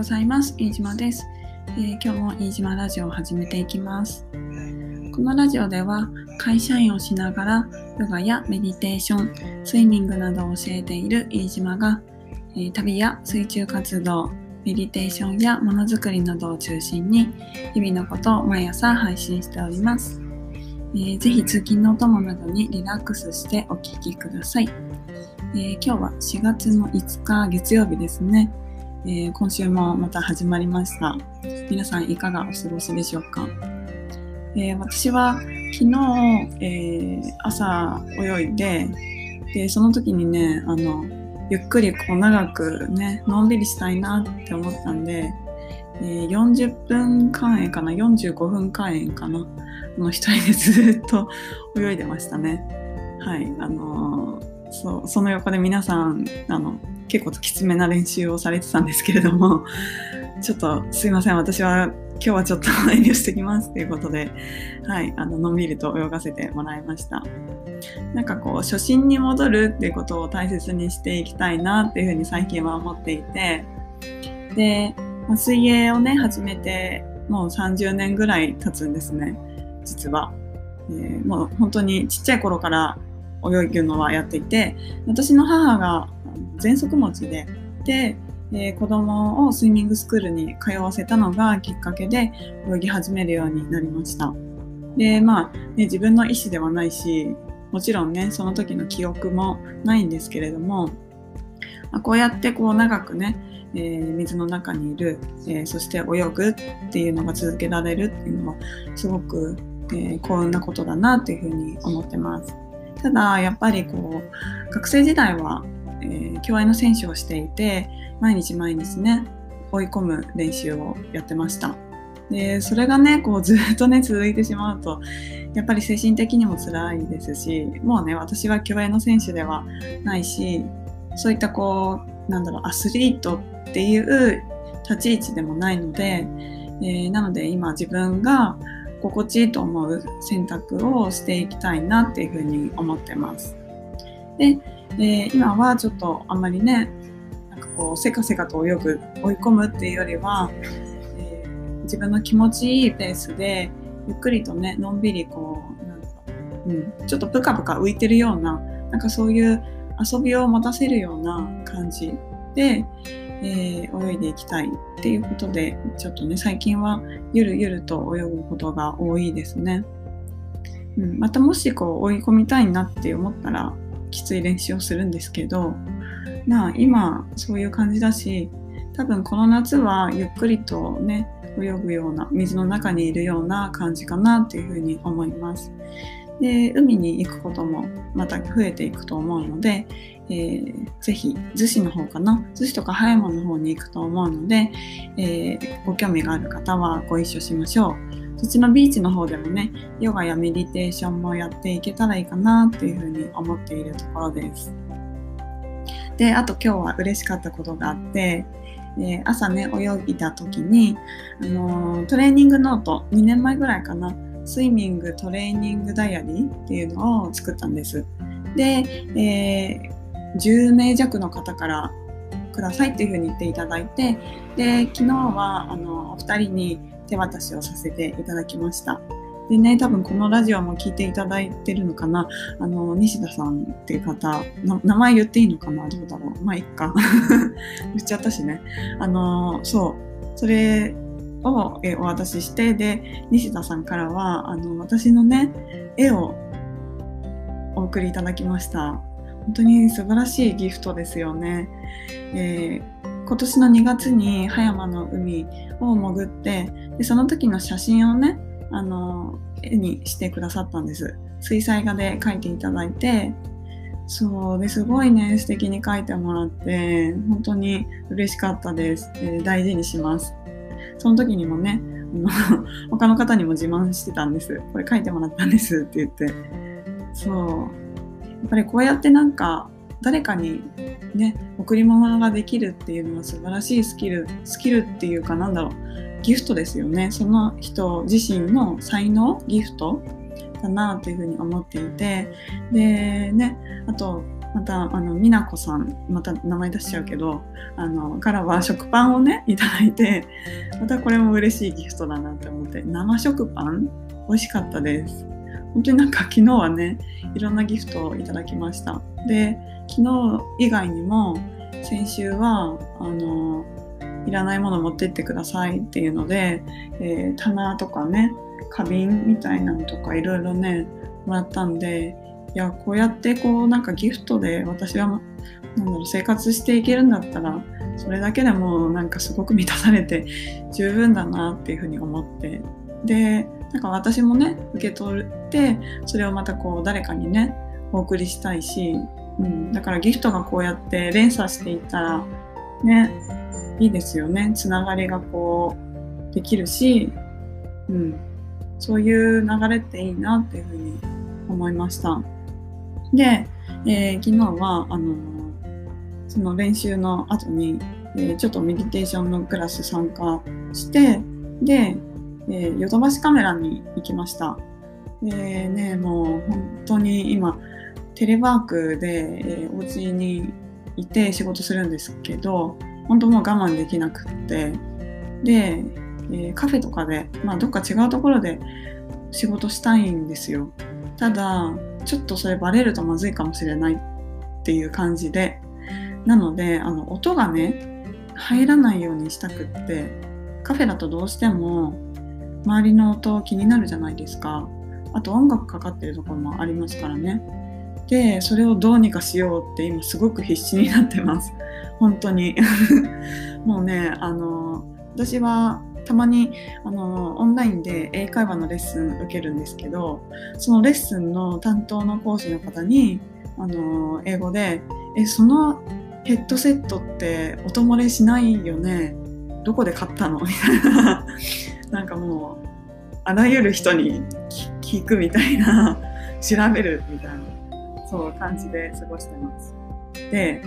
ございます。飯島です、えー、今日も飯島ラジオを始めていきます。このラジオでは会社員をしながらヨガやメディテーション、スイミングなどを教えている飯島が、えー、旅や水中活動、メディテーションやものづくりなどを中心に日々のことを毎朝配信しております。えー、ぜひ通勤のお供などにリラックスしてお聴きください。えー、今日は4月の5日月曜日ですね。えー、今週もまた始まりました。皆さんいかがお過ごしでしょうか、えー、私は昨日、えー、朝泳いで、で、その時にね、あの、ゆっくりこう長くね、のんびりしたいなって思ったんで、えー、40分間円かな、45分間円かな、の一人でずっと泳いでましたね。はい、あのー、そ、その横で皆さん、あの、結構きつめな練習をされてたんですけれども、ちょっとすいません、私は今日はちょっと 遠慮してきますということで、はい、あの、のんびりと泳がせてもらいました。なんかこう、初心に戻るっていうことを大切にしていきたいなっていうふうに最近は思っていて、で、水泳をね、始めてもう30年ぐらい経つんですね、実は。えー、もう本当にちっちゃい頃から泳ぐのはやっていて、私の母が喘息持ちで、で、えー、子供をスイミングスクールに通わせたのがきっかけで泳ぎ始めるようになりました。で、まあ、ね、自分の意思ではないし、もちろんね、その時の記憶もないんですけれども、ま、こうやってこう長くね、えー、水の中にいる、えー、そして泳ぐっていうのが続けられるっていうのはすごく、えー、幸運なことだなっていうふうに思ってます。ただやっぱりこう学生時代はえー、競泳の選手をしていて毎日毎日ね追い込む練習をやってましたでそれがねこうずっとね続いてしまうとやっぱり精神的にも辛いですしもうね私は競泳の選手ではないしそういったこうなんだろうアスリートっていう立ち位置でもないので、えー、なので今自分が心地いいと思う選択をしていきたいなっていうふうに思ってます。で、えー、今はちょっとあんまりねなんかこうせかせかと泳ぐ追い込むっていうよりは、えー、自分の気持ちいいペースでゆっくりとねのんびりこうなんか、うん、ちょっとプカプカ浮いてるようななんかそういう遊びを持たせるような感じで、えー、泳いでいきたいっていうことでちょっとね最近はゆるゆると泳ぐことが多いですね。うん、またもしこう追い込みたいなって思ったらきつい練習をするんですけどまあ今そういう感じだし多分この夏はゆっくりとね泳ぐような水の中にいるような感じかなっていうふうに思います。で海に行くこともまた増えていくと思うので、えー、ぜひ逗子の方かな逗子とか葉山の方に行くと思うので、えー、ご興味がある方はご一緒しましょう。そっちのビーチの方でもね、ヨガやメディテーションもやっていけたらいいかなっていうふうに思っているところです。で、あと今日は嬉しかったことがあって、えー、朝ね、泳ぎた時に、あのー、トレーニングノート、2年前ぐらいかな、スイミングトレーニングダイアリーっていうのを作ったんです。で、えー、10名弱の方からくださいっていうふうに言っていただいて、で、昨日は、あの、お二人に手渡しをさせていただきました。でね、多分このラジオも聞いていただいてるのかな。あの、西田さんっていう方、名前言っていいのかな？どうだろう？まあ、いっか。言っちゃったしね。あの、そう。それをえお渡しして、で、西田さんからは、あの、私のね、絵をお送りいただきました。本当に素晴らしいギフトですよね。えー今年の2月に葉山の海を潜ってでその時の写真をねあの絵にしてくださったんです。水彩画で描いていただいて。そうですごいね素敵に描いてもらって本当に嬉しかったです、え、大事にします。その時にもね 他の方にも自慢してたんです。これ描いてもらったんですって言って。そう。やっぱりこうやってなんか誰かにね贈り物ができるっていうのは素晴らしいスキルスキルっていうかなんだろうギフトですよね。その人自身の才能ギフトだなというふうに思っていてでねあとまたあの美奈子さんまた名前出しちゃうけどあのからは食パンをねいただいてまたこれも嬉しいギフトだなって思って生食パン？美味しかったです。本当になんか昨日はねいろんなギフトをいただきました。で昨日以外にも先週はあのいらないもの持ってってくださいっていうので、えー、棚とかね花瓶みたいなのとかいろいろねもらったんでいやこうやってこうなんかギフトで私はなんだろう生活していけるんだったらそれだけでもなんかすごく満たされて十分だなっていうふうに思って。でなんか私もね受け取ってそれをまたこう誰かにねお送りしたいし、うん、だからギフトがこうやって連鎖していったらねいいですよねつながりがこうできるし、うん、そういう流れっていいなっていうふうに思いました。で、えー、昨日はあのその練習の後に、えー、ちょっとメディテーションのクラス参加してで、え、ヨドバシカメラに行きました。でねもう本当に今テレワークで、えー、お家にいて仕事するんですけど本当もう我慢できなくって。で、えー、カフェとかで、まあ、どっか違うところで仕事したいんですよ。ただちょっとそれバレるとまずいかもしれないっていう感じで。なのであの音がね入らないようにしたくってカフェだとどうしても周りの音気になるじゃないですか。あと音楽かかってるところもありますからね。でそれをどうにかしようって今すごく必死になってます。本当に。もうねあの私はたまにあのオンラインで英会話のレッスン受けるんですけどそのレッスンの担当の講師の方にあの英語で「えそのヘッドセットって音漏れしないよね？どこで買ったの?」みたいな。なんかもうあらゆる人に聞くみたいな 調べるみたいなそう感じで過ごしてます。で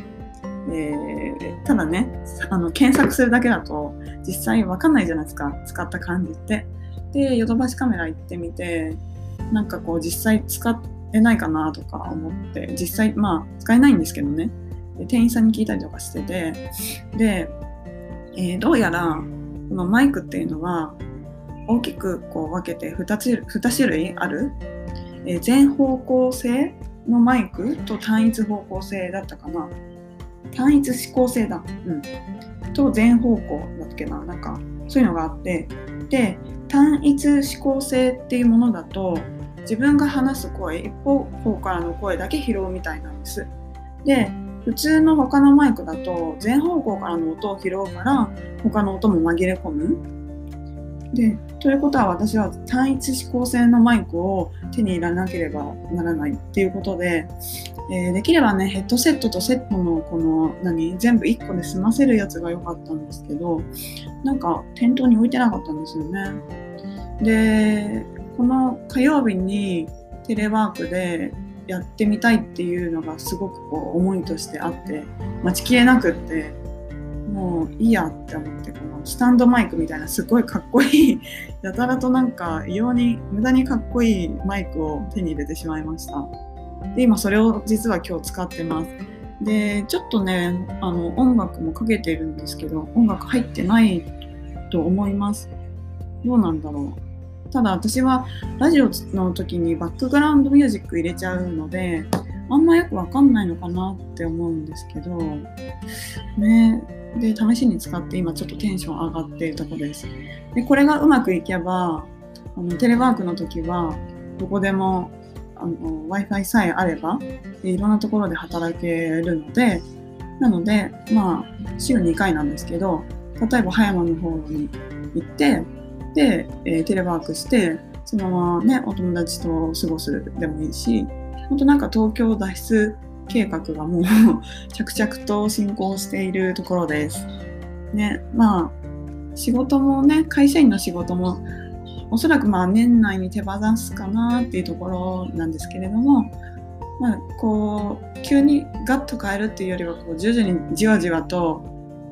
えー、ただねあの検索するだけだと実際わかんないじゃないですか使った感じって。でヨドバシカメラ行ってみてなんかこう実際使えないかなとか思って実際まあ使えないんですけどね。で店員さんに聞いたりとかしてて。で、えー、どうやらこのマイクっていうのは大きくこう分けて 2, つ2種類ある、えー、全方向性のマイクと単一方向性だったかな。単一指向性だ、うん、と全方向だっけな。なんかそういうのがあって。で単一指向性っていうものだと自分が話す声一方方からの声だけ拾うみたいなんです。で普通の他のマイクだと全方向からの音を拾うから他の音も紛れ込む。でということは私は単一指向性のマイクを手に入れなければならないっていうことでえー、できればねヘッドセットとセットのこの何全部1個で済ませるやつが良かったんですけどなんか店頭に置いてなかったんですよね。でこの火曜日にテレワークでやってみたいっていうのがすごくこう思いとしてあって待ちきれなくってもういいやって思ってこのスタンドマイクみたいなすごいかっこいい やたらとなんか異様に無駄にかっこいいマイクを手に入れてしまいました。で今それを実は今日使ってます。でちょっとねあの音楽もかけてるんですけど音楽入ってないと思います。どうなんだろう。ただ私はラジオの時にバックグラウンドミュージック入れちゃうのであんまよくわかんないのかなって思うんですけど。ね。で試しに使って今ちょっとテンション上がっているところです。でこれがうまくいけばあのテレワークの時はどこでも Wi-Fi さえあればいろんなところで働けるのでなのでまあ週2回なんですけど例えば葉山の方に行ってで、えー、テレワークしてそのままねお友達と過ごすでもいいし本当なんか東京脱出計画がもう着々と進行しているところです。ね、まあ仕事もね会社員の仕事もおそらくまあ年内に手放すかなっていうところなんですけれども、まあ、こう急にガッと変えるっていうよりはこう徐々にじわじわと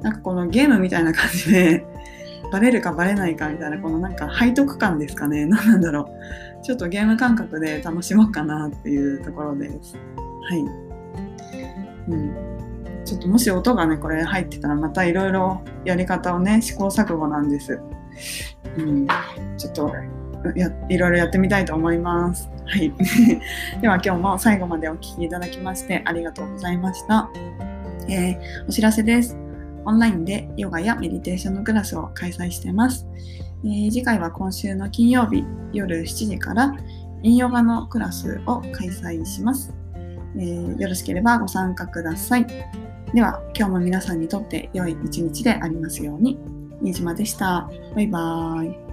なんかこのゲームみたいな感じでバレるかバレないかみたいなこのなんか背徳感ですかね 何なんだろうちょっとゲーム感覚で楽しもうかなっていうところです。はいうん。ちょっともし音がね、これ入ってたらまたいろいろやり方をね、試行錯誤なんです。うん。ちょっとやいろいろやってみたいと思います。はい。では今日も最後までお聴きいただきましてありがとうございました。えーお知らせです。オンラインでヨガやメディテーションのクラスを開催しています。えー次回は今週の金曜日夜7時からインヨガのクラスを開催します。えーよろしければご参加ください。では今日も皆さんにとって良い一日でありますように。新島でした。バイバーイ。